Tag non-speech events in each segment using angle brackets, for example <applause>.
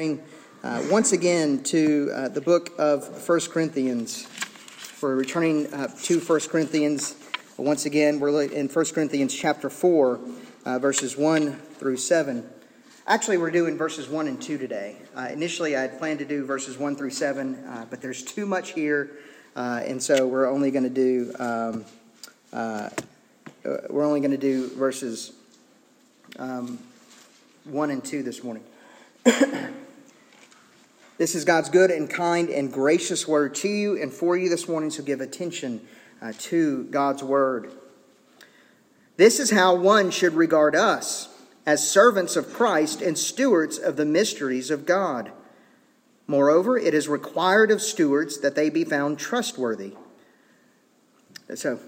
Uh, once again to uh, the book of First Corinthians. We're returning uh, to First Corinthians. Once again, we're in First Corinthians chapter 4, uh, verses 1 through 7. Actually, we're doing verses 1 and 2 today. Uh, initially, I had planned to do verses 1 through 7, uh, but there's too much here, and so we're only going to do um, we're only going to do verses um, 1 and 2 this morning. <coughs> This is God's good and kind and gracious word to you and for you this morning, so give attention uh, to God's word. This is how one should regard us as servants of Christ and stewards of the mysteries of God. Moreover, it is required of stewards that they be found trustworthy. So,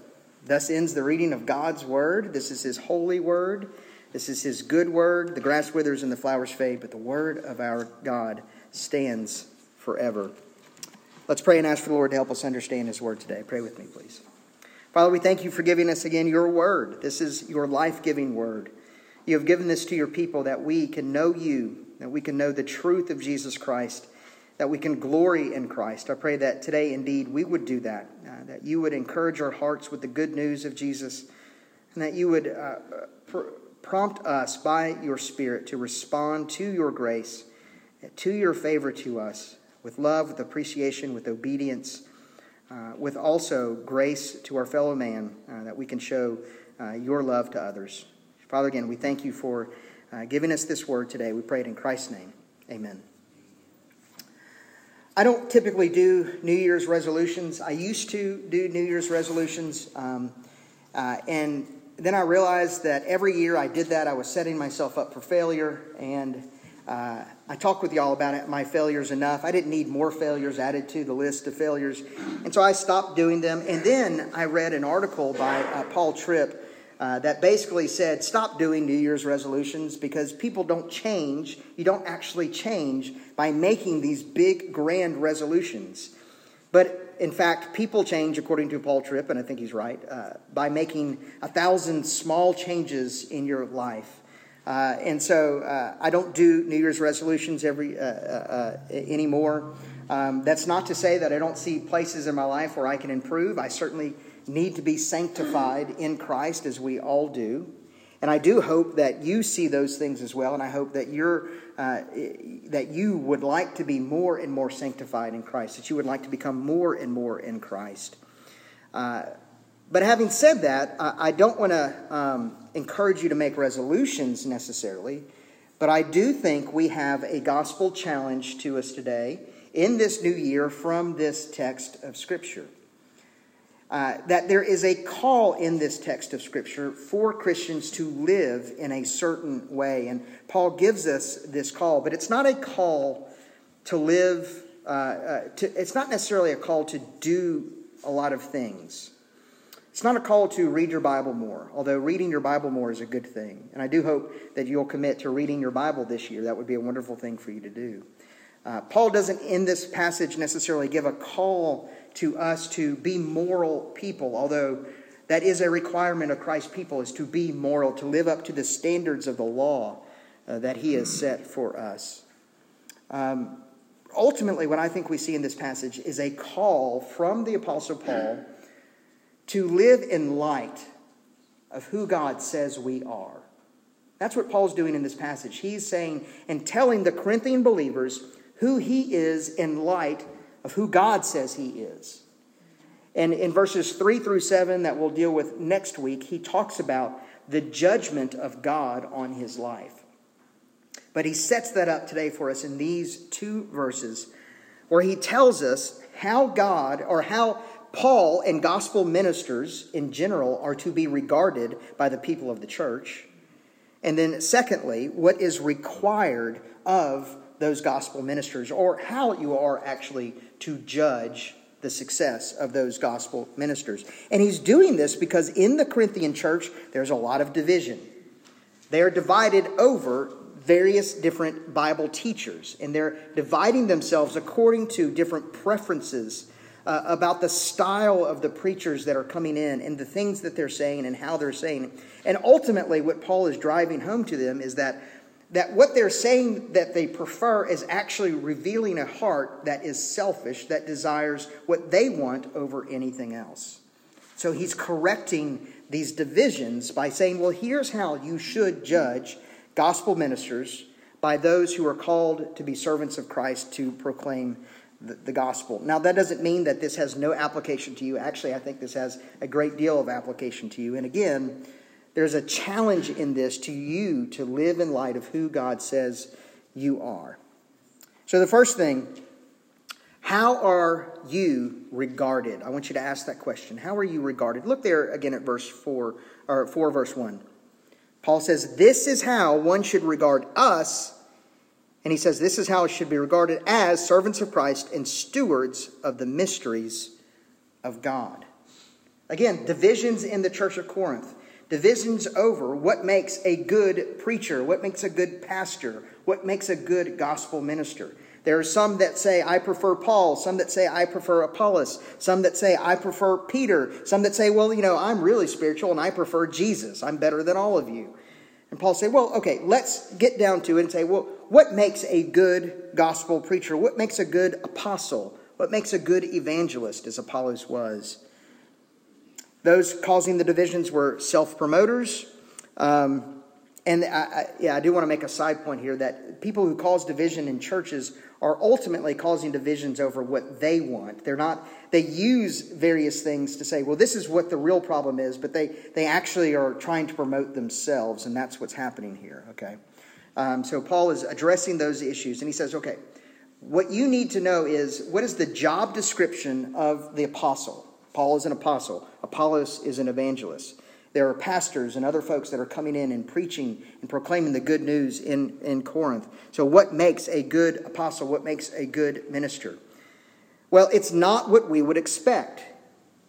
thus ends the reading of God's word. This is his holy word. This is his good word. The grass withers and the flowers fade, but the word of our God stands forever. Let's pray and ask for the Lord to help us understand His word today. Pray with me, please. Father, we thank you for giving us again your word. This is your life giving word. You have given this to your people that we can know you, that we can know the truth of Jesus Christ, that we can glory in Christ. I pray that today, indeed, we would do that, uh, that you would encourage our hearts with the good news of Jesus, and that you would uh, pr- prompt us by your Spirit to respond to your grace to your favor to us with love, with appreciation, with obedience, uh, with also grace to our fellow man uh, that we can show uh, your love to others. Father, again, we thank you for uh, giving us this word today. We pray it in Christ's name. Amen. I don't typically do New Year's resolutions. I used to do New Year's resolutions. Um, uh, and then I realized that every year I did that, I was setting myself up for failure. And uh, I talked with y'all about it, my failures enough. I didn't need more failures added to the list of failures. And so I stopped doing them. And then I read an article by uh, Paul Tripp uh, that basically said stop doing New Year's resolutions because people don't change. You don't actually change by making these big, grand resolutions. But in fact, people change, according to Paul Tripp, and I think he's right, uh, by making a thousand small changes in your life. Uh, and so uh, I don't do New Year's resolutions every uh, uh, uh, anymore. Um, that's not to say that I don't see places in my life where I can improve. I certainly need to be sanctified in Christ, as we all do. And I do hope that you see those things as well. And I hope that you're uh, that you would like to be more and more sanctified in Christ. That you would like to become more and more in Christ. But having said that, I don't want to um, encourage you to make resolutions necessarily, but I do think we have a gospel challenge to us today in this new year from this text of Scripture. Uh, that there is a call in this text of Scripture for Christians to live in a certain way. And Paul gives us this call, but it's not a call to live, uh, uh, to, it's not necessarily a call to do a lot of things. It's not a call to read your Bible more, although reading your Bible more is a good thing. And I do hope that you'll commit to reading your Bible this year. That would be a wonderful thing for you to do. Uh, Paul doesn't, in this passage, necessarily give a call to us to be moral people, although that is a requirement of Christ's people, is to be moral, to live up to the standards of the law uh, that he has set for us. Um, ultimately, what I think we see in this passage is a call from the Apostle Paul to live in light of who God says we are. That's what Paul's doing in this passage. He's saying and telling the Corinthian believers who he is in light of who God says he is. And in verses 3 through 7 that we'll deal with next week, he talks about the judgment of God on his life. But he sets that up today for us in these two verses where he tells us how God or how Paul and gospel ministers in general are to be regarded by the people of the church. And then, secondly, what is required of those gospel ministers, or how you are actually to judge the success of those gospel ministers. And he's doing this because in the Corinthian church, there's a lot of division. They are divided over various different Bible teachers, and they're dividing themselves according to different preferences uh, about the style of the preachers that are coming in and the things that they're saying and how they're saying. And ultimately, what Paul is driving home to them is that that what they're saying that they prefer is actually revealing a heart that is selfish, that desires what they want over anything else. So he's correcting these divisions by saying, well, here's how you should judge gospel ministers by those who are called to be servants of Christ to proclaim the, the, gospel. Now, that doesn't mean that this has no application to you. Actually, I think this has a great deal of application to you. And again, there's a challenge in this to you to live in light of who God says you are. So, the first thing, how are you regarded? I want you to ask that question. How are you regarded? Look there again at verse 4 or 4 verse 1. Paul says, This is how one should regard us. And he says, This is how it should be regarded as servants of Christ and stewards of the mysteries of God. Again, divisions in the church of Corinth. Divisions over what makes a good preacher, what makes a good pastor, what makes a good gospel minister. There are some that say, I prefer Paul, some that say, I prefer Apollos, some that say, I prefer Peter, some that say, well, you know, I'm really spiritual and I prefer Jesus. I'm better than all of you. And Paul say, well, okay, let's get down to it and say, well, what makes a good gospel preacher? What makes a good apostle? What makes a good evangelist, as Apollos was? Those causing the divisions were self promoters. Um, and I, I, yeah, I do want to make a side point here that people who cause division in churches are ultimately causing divisions over what they want. They're not, they use various things to say, well, this is what the real problem is, but they, they actually are trying to promote themselves, and that's what's happening here, okay? Um, so Paul is addressing those issues, and he says, okay, what you need to know is what is the job description of the apostle? Paul is an apostle, Apollos is an evangelist. There are pastors and other folks that are coming in and preaching and proclaiming the good news in, in Corinth. So, what makes a good apostle? What makes a good minister? Well, it's not what we would expect.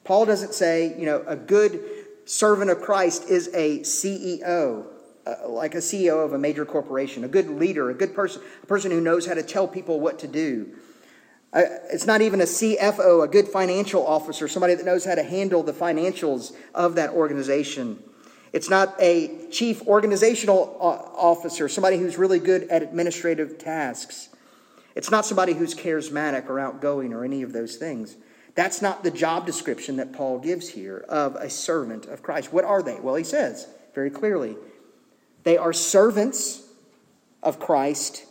Paul doesn't say, you know, a good servant of Christ is a CEO, uh, like a CEO of a major corporation, a good leader, a good person, a person who knows how to tell people what to do. It's not even a CFO, a good financial officer, somebody that knows how to handle the financials of that organization. It's not a chief organizational uh, officer, somebody who's really good at administrative tasks. It's not somebody who's charismatic or outgoing or any of those things. That's not the job description that Paul gives here of a servant of Christ. What are they? Well, he says very clearly they are servants of Christ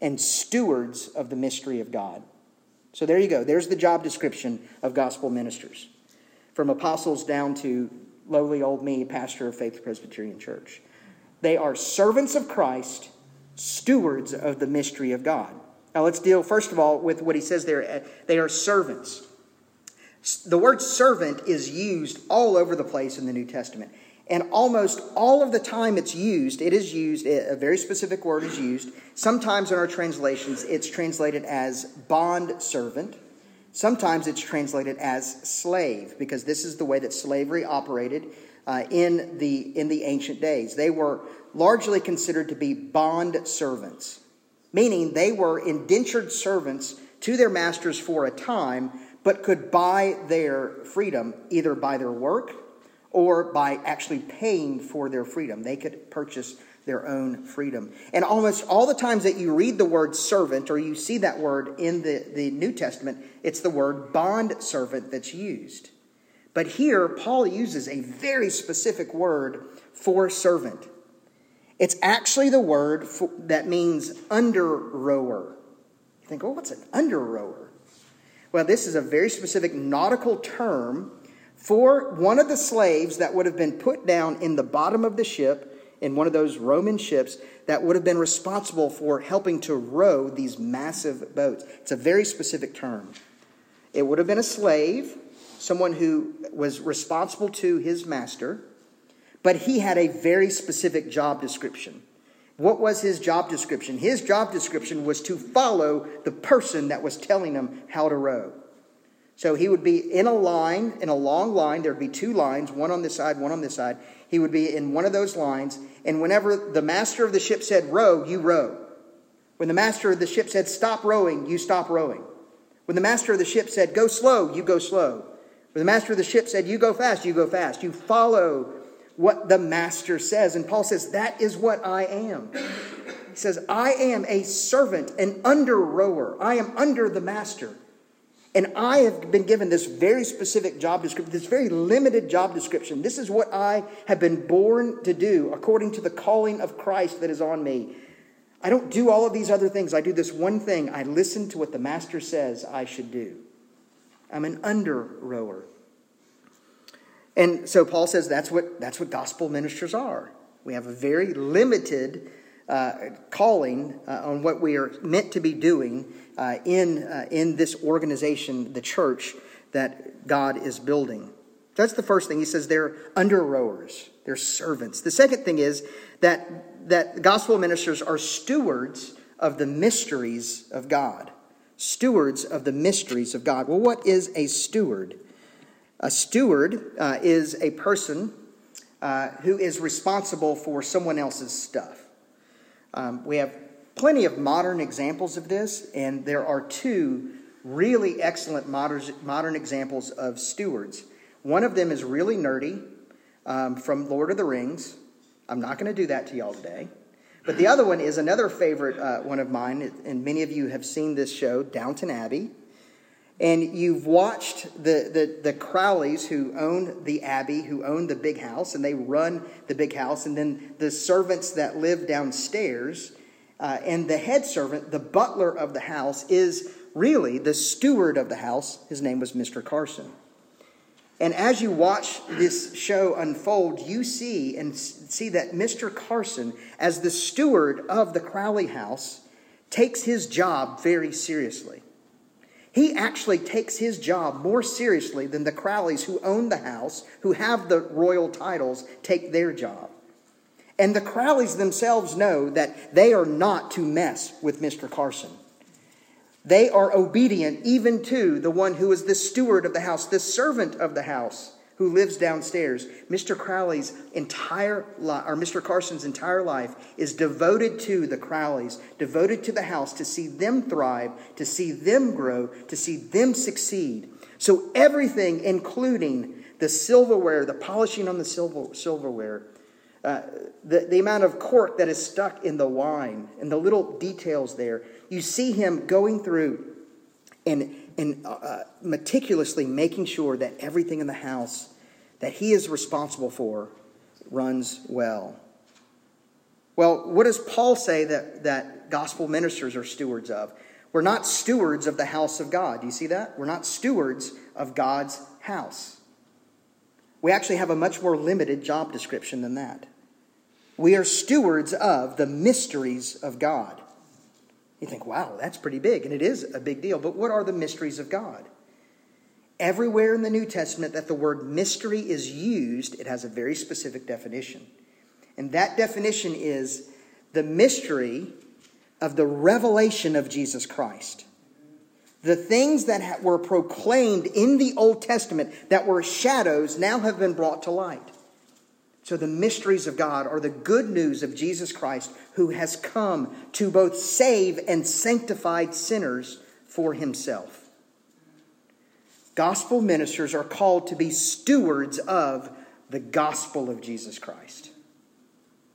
and stewards of the mystery of God. So there you go. There's the job description of gospel ministers, from apostles down to lowly old me, pastor of Faith Presbyterian Church. They are servants of Christ, stewards of the mystery of God. Now let's deal, first of all, with what he says there. Uh, they are servants. The word servant is used all over the place in the New Testament. And almost all of the time it's used, it is used, a very specific word is used. Sometimes in our translations, it's translated as bond servant. Sometimes it's translated as slave, because this is the way that slavery operated uh, in, the, in the ancient days. They were largely considered to be bond servants, meaning they were indentured servants to their masters for a time, but could buy their freedom either by their work or by actually paying for their freedom. They could purchase their own freedom. And almost all the times that you read the word servant or you see that word in the, the New Testament, it's the word bond servant that's used. But here, Paul uses a very specific word for servant. It's actually the word for, that means under rower. You think, oh, what's an under rower? Well, this is a very specific nautical term for one of the slaves that would have been put down in the bottom of the ship in one of those Roman ships that would have been responsible for helping to row these massive boats. It's a very specific term. It would have been a slave, someone who was responsible to his master, but he had a very specific job description. What was his job description? His job description was to follow the person that was telling him how to row. So he would be in a line, in a long line. There would be two lines, one on this side, one on this side. He would be in one of those lines. And whenever the master of the ship said, row, you row. When the master of the ship said, stop rowing, you stop rowing. When the master of the ship said, go slow, you go slow. When the master of the ship said, you go fast, you go fast. You follow what the master says. And Paul says, that is what I am. He says, I am a servant, an under rower. I am under the master. And I have been given this very specific job description, this very limited job description. This is what I have been born to do according to the calling of Christ that is on me. I don't do all of these other things. I do this one thing. I listen to what the master says I should do. I'm an under rower. And so Paul says that's what, that's what gospel ministers are. We have a very limited uh, calling uh, on what we are meant to be doing uh, in, uh, in this organization, the church that God is building. That's the first thing. He says they're under rowers, they're servants. The second thing is that, that gospel ministers are stewards of the mysteries of God. Stewards of the mysteries of God. Well, what is a steward? A steward uh, is a person uh, who is responsible for someone else's stuff. Um, we have plenty of modern examples of this, and there are two really excellent modern, modern examples of stewards. One of them is really nerdy um, from Lord of the Rings. I'm not going to do that to y'all today. But the other one is another favorite uh, one of mine, and many of you have seen this show, Downton Abbey. And you've watched the, the, the Crawleys who own the Abbey, who own the big house, and they run the big house. And then the servants that live downstairs, uh, and the head servant, the butler of the house, is really the steward of the house. His name was Mr. Carson. And as you watch this show unfold, you see and see that Mr. Carson, as the steward of the Crawley house, takes his job very seriously. He actually takes his job more seriously than the Crawleys who own the house, who have the royal titles, take their job. And the Crawleys themselves know that they are not to mess with Mr. Carson. They are obedient even to the one who is the steward of the house, the servant of the house who lives downstairs. Mr. Crawley's entire life, or Mr. Carson's entire life, is devoted to the Crawleys, devoted to the house to see them thrive, to see them grow, to see them succeed. So everything, including the silverware, the polishing on the silver, silverware, uh, the, the amount of cork that is stuck in the wine, and the little details there, you see him going through and, and uh, uh, meticulously making sure that everything in the house that he is responsible for runs well. Well, what does Paul say that, that gospel ministers are stewards of? We're not stewards of the house of God. Do you see that? We're not stewards of God's house. We actually have a much more limited job description than that. We are stewards of the mysteries of God. You think, wow, that's pretty big, and it is a big deal. But what are the mysteries of God? Everywhere in the New Testament that the word mystery is used, it has a very specific definition. And that definition is the mystery of the revelation of Jesus Christ. The things that were proclaimed in the Old Testament that were shadows now have been brought to light. So, the mysteries of God are the good news of Jesus Christ, who has come to both save and sanctify sinners for himself. Gospel ministers are called to be stewards of the gospel of Jesus Christ.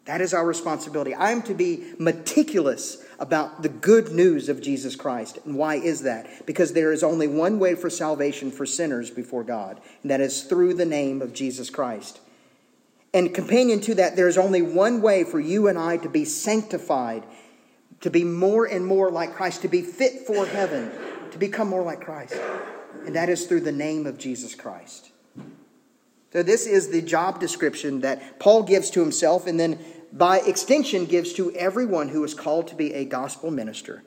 That is our responsibility. I am to be meticulous about the good news of Jesus Christ. And why is that? Because there is only one way for salvation for sinners before God, and that is through the name of Jesus Christ. And companion to that, there's only one way for you and I to be sanctified, to be more and more like Christ, to be fit for heaven, to become more like Christ. And that is through the name of Jesus Christ. So, this is the job description that Paul gives to himself, and then by extension gives to everyone who is called to be a gospel minister,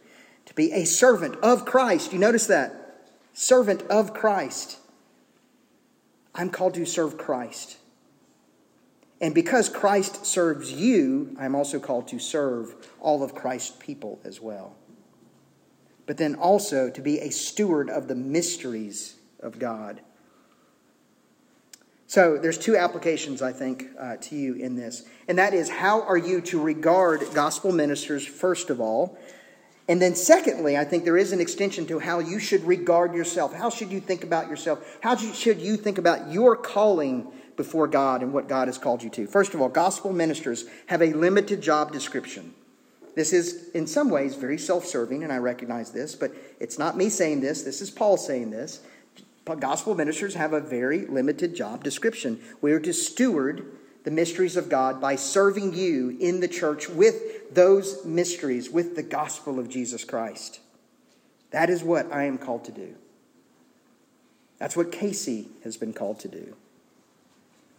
to be a servant of Christ. You notice that? Servant of Christ. I'm called to serve Christ. And because Christ serves you, I'm also called to serve all of Christ's people as well. But then also to be a steward of the mysteries of God. So there's two applications, I think, uh, to you in this. And that is how are you to regard gospel ministers, first of all? And then, secondly, I think there is an extension to how you should regard yourself. How should you think about yourself? How should you think about your calling before God and what God has called you to. First of all, gospel ministers have a limited job description. This is, in some ways, very self serving, and I recognize this, but it's not me saying this. This is Paul saying this. Gospel ministers have a very limited job description. We are to steward the mysteries of God by serving you in the church with those mysteries, with the gospel of Jesus Christ. That is what I am called to do. That's what Casey has been called to do.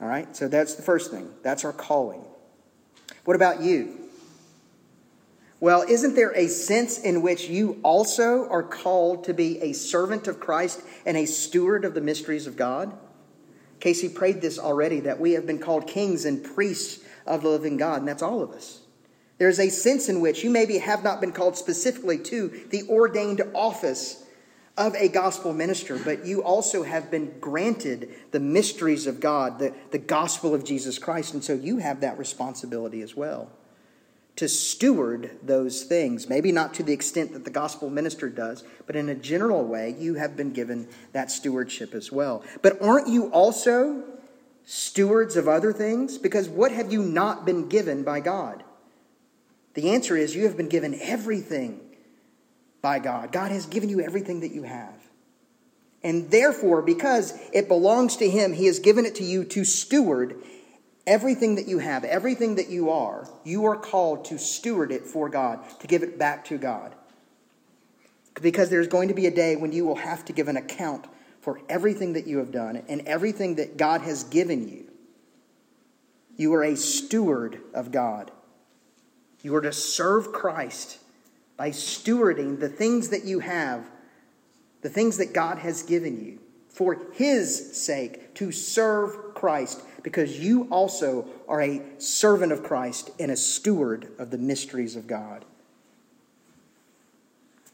All right? So that's the first thing. That's our calling. What about you? Well, isn't there a sense in which you also are called to be a servant of Christ and a steward of the mysteries of God? Casey prayed this already that we have been called kings and priests of the living God, and that's all of us. There's a sense in which you maybe have not been called specifically to the ordained office of a gospel minister, but you also have been granted the mysteries of God, the, the gospel of Jesus Christ, and so you have that responsibility as well to steward those things. Maybe not to the extent that the gospel minister does, but in a general way, you have been given that stewardship as well. But aren't you also stewards of other things? Because what have you not been given by God? The answer is you have been given everything by God. God has given you everything that you have. And therefore, because it belongs to Him, He has given it to you to steward everything that you have, everything that you are. You are called to steward it for God, to give it back to God. Because there's going to be a day when you will have to give an account for everything that you have done and everything that God has given you. You are a steward of God. You are to serve Christ by stewarding the things that you have, the things that God has given you, for His sake, to serve Christ, because you also are a servant of Christ and a steward of the mysteries of God.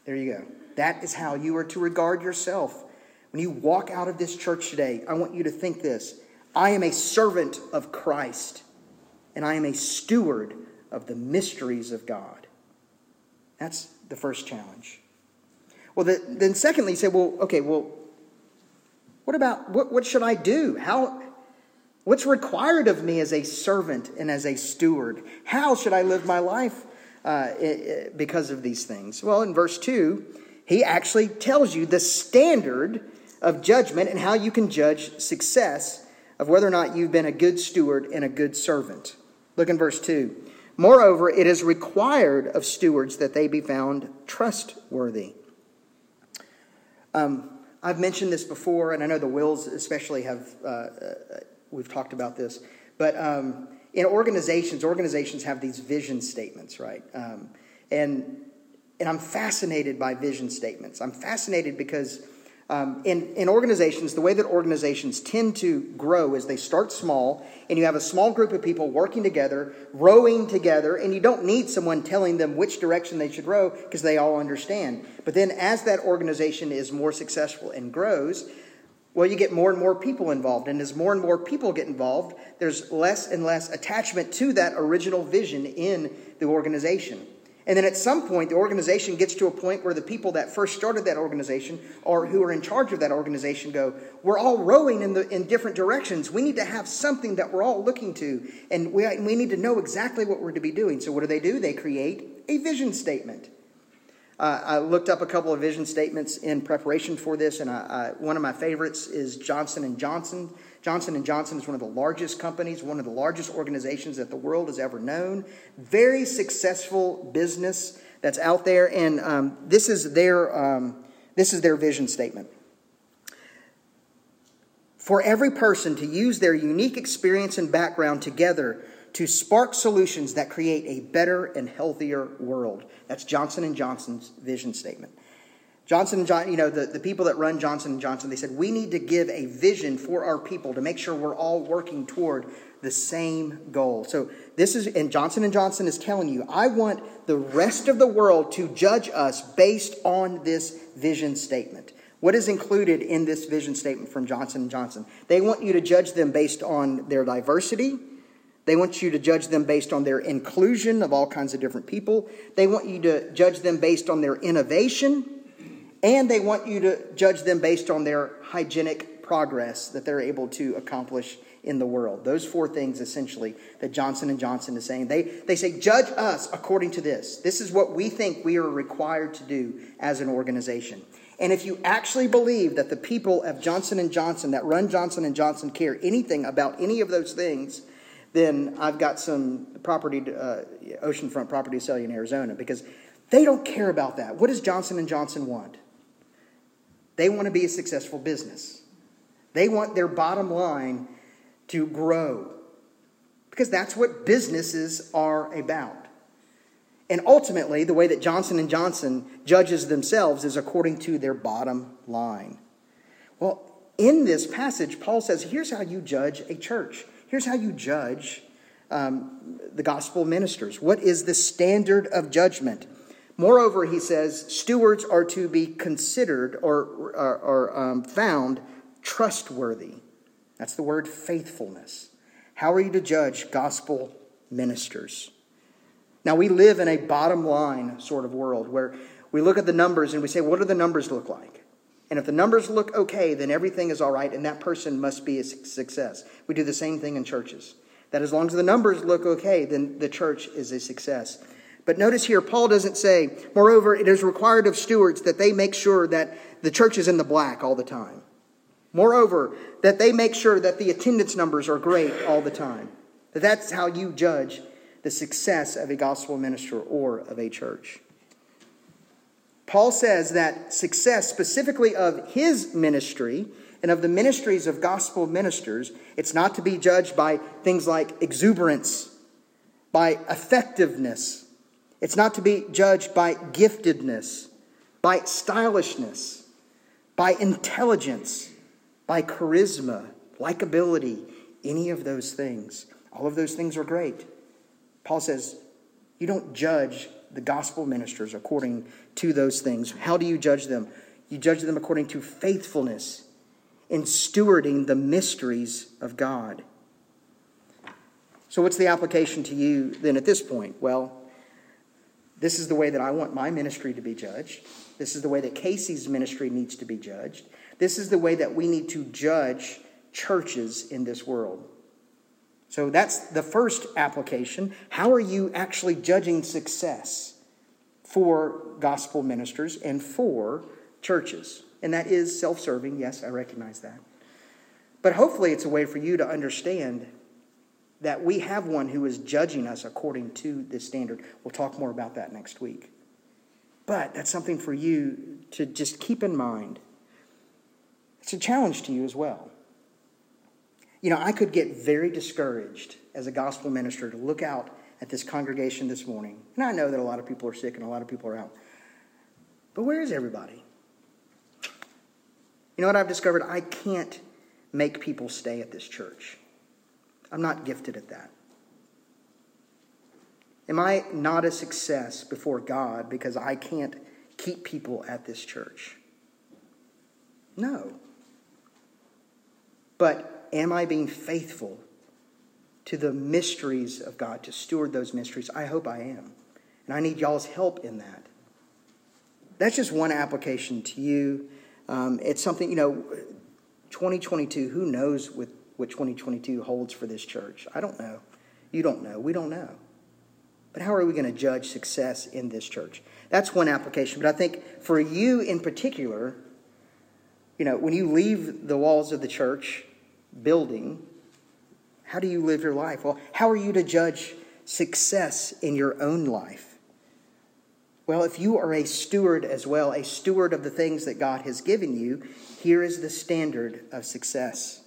There you go. That is how you are to regard yourself. When you walk out of this church today, I want you to think this I am a servant of Christ, and I am a steward of the mysteries of God. That's the first challenge. Well, the, then secondly, you say, well, okay, well, what about what, what should I do? How what's required of me as a servant and as a steward? How should I live my life uh, because of these things? Well, in verse two, he actually tells you the standard of judgment and how you can judge success of whether or not you've been a good steward and a good servant. Look in verse 2. Moreover, it is required of stewards that they be found trustworthy. Um, I've mentioned this before, and I know the Wills especially have, uh, uh, we've talked about this. But um, in organizations, organizations have these vision statements, right? Um, and, and I'm fascinated by vision statements. I'm fascinated because um, in, in organizations, the way that organizations tend to grow is they start small, and you have a small group of people working together, rowing together, and you don't need someone telling them which direction they should row because they all understand. But then, as that organization is more successful and grows, well, you get more and more people involved. And as more and more people get involved, there's less and less attachment to that original vision in the organization. And then at some point, the organization gets to a point where the people that first started that organization or who are in charge of that organization go, We're all rowing in, the, in different directions. We need to have something that we're all looking to. And we, we need to know exactly what we're to be doing. So, what do they do? They create a vision statement. Uh, I looked up a couple of vision statements in preparation for this, and I, I, one of my favorites is Johnson and Johnson. Johnson & Johnson is one of the largest companies, one of the largest organizations that the world has ever known. Very successful business that's out there, and um, this is their um, this is their vision statement. For every person to use their unique experience and background together to spark solutions that create a better and healthier world. That's Johnson & Johnson's vision statement. Johnson Johnson, you know, the, the people that run Johnson Johnson, they said, we need to give a vision for our people to make sure we're all working toward the same goal. So this is, and Johnson Johnson is telling you, I want the rest of the world to judge us based on this vision statement. What is included in this vision statement from Johnson Johnson? They want you to judge them based on their diversity. They want you to judge them based on their inclusion of all kinds of different people. They want you to judge them based on their innovation and they want you to judge them based on their hygienic progress that they're able to accomplish in the world. Those four things essentially that Johnson and Johnson is saying. They, they say, judge us according to this. This is what we think we are required to do as an organization. And if you actually believe that the people of Johnson and Johnson that run Johnson and Johnson care anything about any of those things, then I've got some property, uh, oceanfront property to sell you in Arizona because they don't care about that. What does Johnson and Johnson want? They want to be a successful business. They want their bottom line to grow because that's what businesses are about. And ultimately, the way that Johnson and Johnson judges themselves is according to their bottom line. Well, in this passage, Paul says, here's how you judge a church. Here's how you judge um, the gospel ministers. What is the standard of judgment? Moreover, he says, stewards are to be considered or, um, found trustworthy. That's the word faithfulness. How are you to judge gospel ministers? Now, we live in a bottom line sort of world where we look at the numbers and we say, what do the numbers look like? And if the numbers look okay, then everything is all right, and that person must be a success. We do the same thing in churches. That as long as the numbers look okay, then the church is a success. But notice here, Paul doesn't say, moreover, it is required of stewards that they make sure that the church is in the black all the time. Moreover, that they make sure that the attendance numbers are great all the time. That that's how you judge the success of a gospel minister or of a church. Paul says that success, specifically of his ministry and of the ministries of gospel ministers, it's not to be judged by things like exuberance, by effectiveness. It's not to be judged by giftedness, by stylishness, by intelligence, by charisma, likability, any of those things. All of those things are great. Paul says, you don't judge the gospel ministers according to those things. How do you judge them? You judge them according to faithfulness in stewarding the mysteries of God. So, what's the application to you then at this point? Well, this is the way that I want my ministry to be judged. This is the way that Casey's ministry needs to be judged. This is the way that we need to judge churches in this world. So that's the first application. How are you actually judging success for gospel ministers and for churches? And that is self serving. Yes, I recognize that. But hopefully, it's a way for you to understand that we have one who is judging us according to this standard. We'll talk more about that next week. But that's something for you to just keep in mind. It's a challenge to you as well. You know, I could get very discouraged as a gospel minister to look out at this congregation this morning. And I know that a lot of people are sick and a lot of people are out. But where is everybody? You know what I've discovered? I can't make people stay at this church. I'm not gifted at that. Am I not a success before God because I can't keep people at this church? No. But am I being faithful to the mysteries of God, to steward those mysteries? I hope I am. And I need y'all's help in that. That's just one application to you. Um, it's something, you know, 2022, who knows what, what 2022 holds for this church? I don't know. You don't know. We don't know. But how are we going to judge success in this church? That's one application. But I think for you in particular, you know, when you leave the walls of the church, building, how do you live your life? Well, how are you to judge success in your own life? Well, if you are a steward as well, a steward of the things that God has given you, here is the standard of success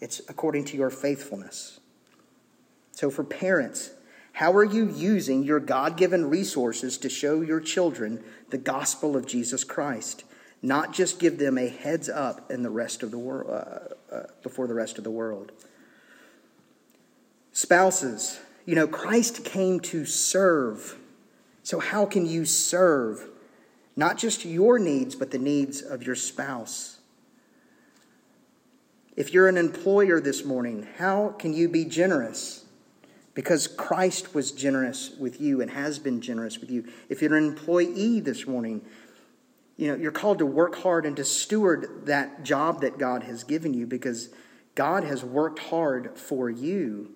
it's according to your faithfulness. So, for parents, how are you using your God given resources to show your children the gospel of Jesus Christ? Not just give them a heads up in the rest of the world uh, uh, before the rest of the world. Spouses, you know, Christ came to serve. So how can you serve not just your needs but the needs of your spouse? If you're an employer this morning, how can you be generous? Because Christ was generous with you and has been generous with you. If you're an employee this morning, you know, you're called to work hard and to steward that job that God has given you because God has worked hard for you.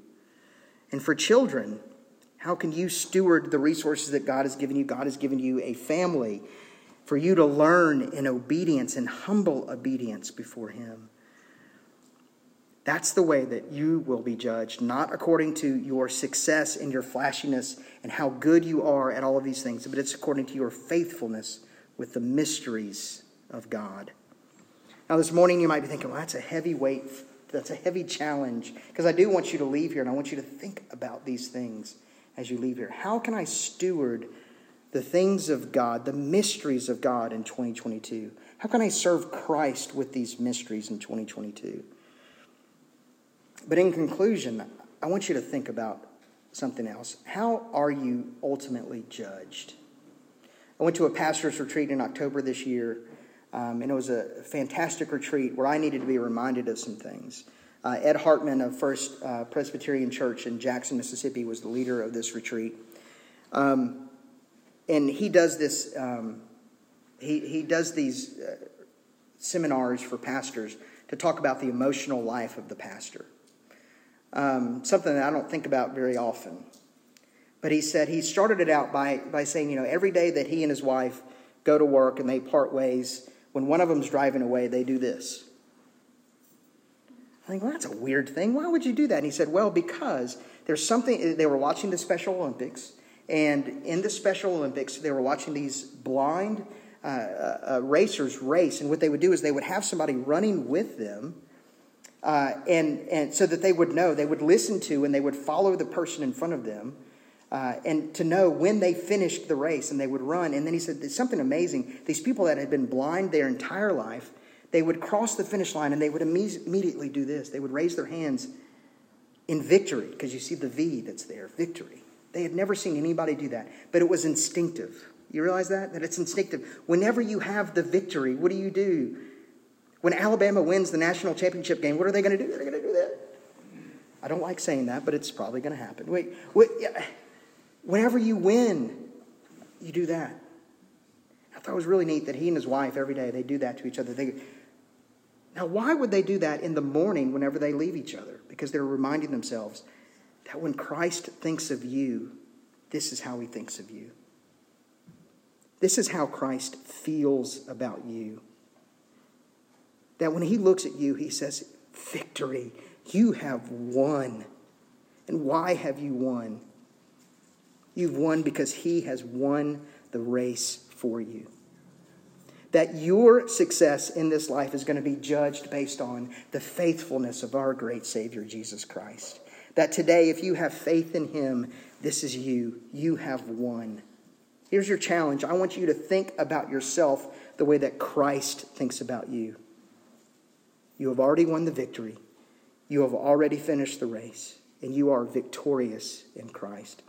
And for children, how can you steward the resources that God has given you? God has given you a family for you to learn in obedience and humble obedience before Him. That's the way that you will be judged, not according to your success and your flashiness and how good you are at all of these things, but it's according to your faithfulness with the mysteries of God. Now, this morning you might be thinking, well, that's a heavy weight, that's a heavy challenge, because I do want you to leave here and I want you to think about these things as you leave here. How can I steward the things of God, the mysteries of God in 2022? How can I serve Christ with these mysteries in 2022? But in conclusion, I want you to think about something else. How are you ultimately judged? I went to a pastor's retreat in October this year, um, and it was a fantastic retreat where I needed to be reminded of some things. Uh, Ed Hartman of First uh, Presbyterian Church in Jackson, Mississippi, was the leader of this retreat. Um, and he does this, um, he, he does these uh, seminars for pastors to talk about the emotional life of the pastor. Um, something that I don't think about very often. But he said he started it out by, by saying, you know, every day that he and his wife go to work and they part ways, when one of them's driving away, they do this. I think, well, that's a weird thing. Why would you do that? And he said, well, because there's something, they were watching the Special Olympics, and in the Special Olympics, they were watching these blind uh, uh, uh, racers race. And what they would do is they would have somebody running with them, uh, and, and so that they would know, they would listen to, and they would follow the person in front of them. Uh, and to know when they finished the race and they would run. And then he said, There's something amazing. These people that had been blind their entire life, they would cross the finish line and they would immediately do this. They would raise their hands in victory, because you see the V that's there, victory. They had never seen anybody do that, but it was instinctive. You realize that? That it's instinctive. Whenever you have the victory, what do you do? When Alabama wins the national championship game, what are they going to do? They're going to do that. I don't like saying that, but it's probably going to happen. Wait, wait yeah. Whenever you win, you do that. I thought it was really neat that he and his wife every day they do that to each other. They, now, why would they do that in the morning whenever they leave each other? Because they're reminding themselves that when Christ thinks of you, this is how he thinks of you. This is how Christ feels about you. That when he looks at you, he says, Victory, you have won. And why have you won? You've won because he has won the race for you that your success in this life is going to be judged based on the faithfulness of our great Savior, Jesus Christ. That today, if you have faith in Him, this is you. You have won. Here's your challenge I want you to think about yourself the way that Christ thinks about you. You have already won the victory, you have already finished the race, and you are victorious in Christ.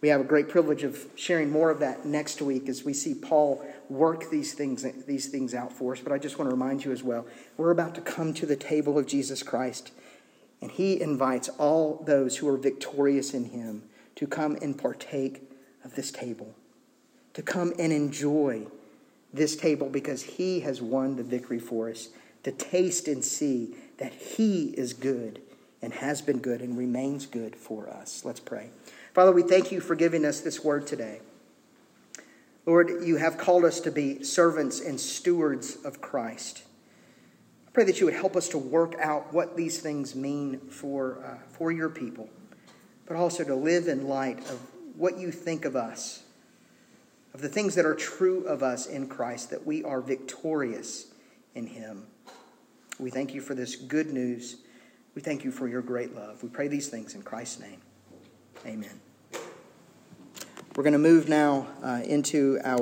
We have a great privilege of sharing more of that next week as we see Paul work these things, these things out for us. But I just want to remind you as well we're about to come to the table of Jesus Christ, and he invites all those who are victorious in him to come and partake of this table, to come and enjoy this table because he has won the victory for us, to taste and see that he is good and has been good and remains good for us. Let's pray. Father, we thank you for giving us this word today. Lord, you have called us to be servants and stewards of Christ. I pray that you would help us to work out what these things mean for, uh, for your people, but also to live in light of what you think of us, of the things that are true of us in Christ, that we are victorious in Him. We thank you for this good news. We thank you for your great love. We pray these things in Christ's name. Amen. We're going to move now uh, into our